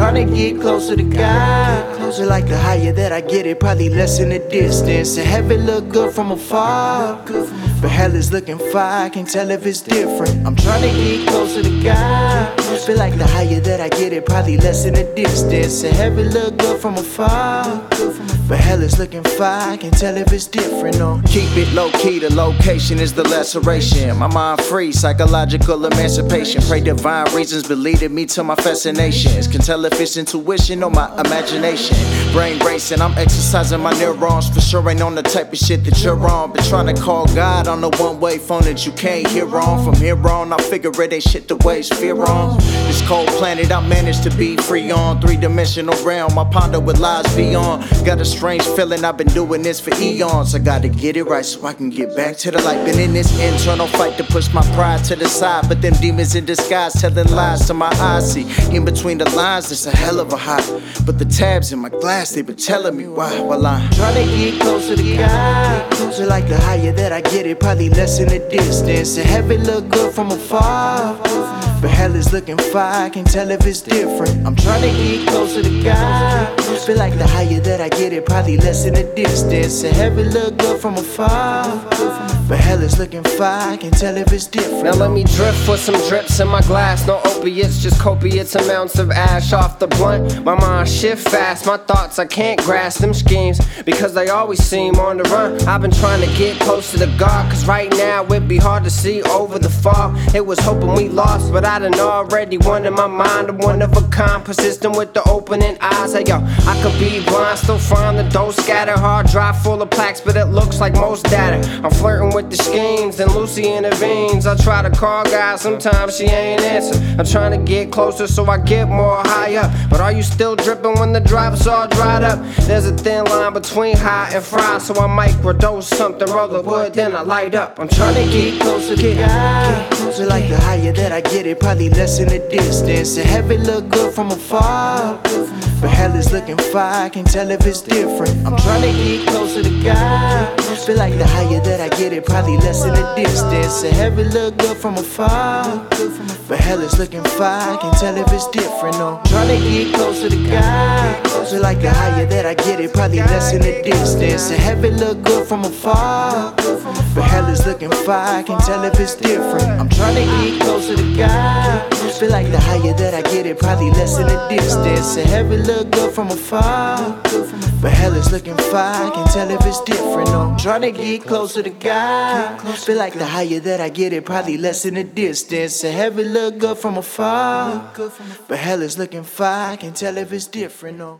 trying to get closer to God. Closer like the higher that I get it, probably less in the distance. And heaven look good from afar. But hell is looking far, I can tell if it's different. I'm trying to get closer to God. Feel like the higher that I get it, probably less in the distance. And heaven look good from afar. But hell is looking far, I can tell if it's different. No. Keep it low key, the location is the laceration. My mind free, psychological emancipation. Pray divine reasons be leading me to my fascinations. Can tell if it's intuition or my imagination. Brain racing, I'm exercising my neurons. For sure ain't on the type of shit that you're on. Been trying to call God on the one way phone that you can't hear on. From here on, I figure it ain't shit to waste fear on. This cold planet I managed to be free on. Three dimensional realm, I ponder with lies beyond. Got a strange feeling I've been doing this for eons. I gotta get it right so I can get back to the light. Been in this internal fight to push my pride to the side. But them demons in disguise telling lies to my eyes. See, in between the lines, it's a hell of a high. But the tabs in my glass, they been telling me why. While I'm Trying to get closer to God. Closer like the higher that I get it, probably less in the distance. And heaven look good from afar. But hell is looking far, I can tell if it's different. I'm trying to get closer to God. Feel like the higher that I get it, probably less in the distance. And heaven look good from afar. But hell is looking far, I can tell if it's different. Now let me drift for some drips in my glass. No opiates, just copious amounts of ash off the blunt. My mind shift fast, my thoughts I can't grasp them schemes because they always seem on the run. I've been trying to get closer to God, cause right now it'd be hard to see over the fog. It was hoping we lost, but I done already won in my mind. A one of a kind, persistent with the opening eyes. Hey yo, I could be blind, still find the dough scattered. Hard drive full of plaques, but it looks like most data. I'm flirting with the schemes and Lucy intervenes. I try to call guys, sometimes she ain't answer. I'm trying to get closer so I get more high up. But are you still dripping when the drops all dried up? There's a thin line between high and fry, so I microdose something, roll the wood, then I light up. I'm trying to get closer to God. Closer like the higher that I get it, probably less in the distance. And heaven look good from afar. But hell is looking far, I can tell if it's different. I'm trying to get closer to God. Feel like the higher that I get it, probably less in the distance. And heaven look good from afar. But hell is looking I can tell if it's different. No, trying to get closer to God. Closer like the higher that I get it, probably less in the distance. And heaven look good from afar. But hell is looking I can tell if it's different. I'm trying to get closer to God. Feel like the higher that I get it, probably less in the distance. And heaven look good from afar. But hell is looking I can tell if it's different. No, to get closer to God. Feel like the higher that I get it, probably less in the distance. And heaven look good from afar. But hell is looking far, I can tell if it's different. No.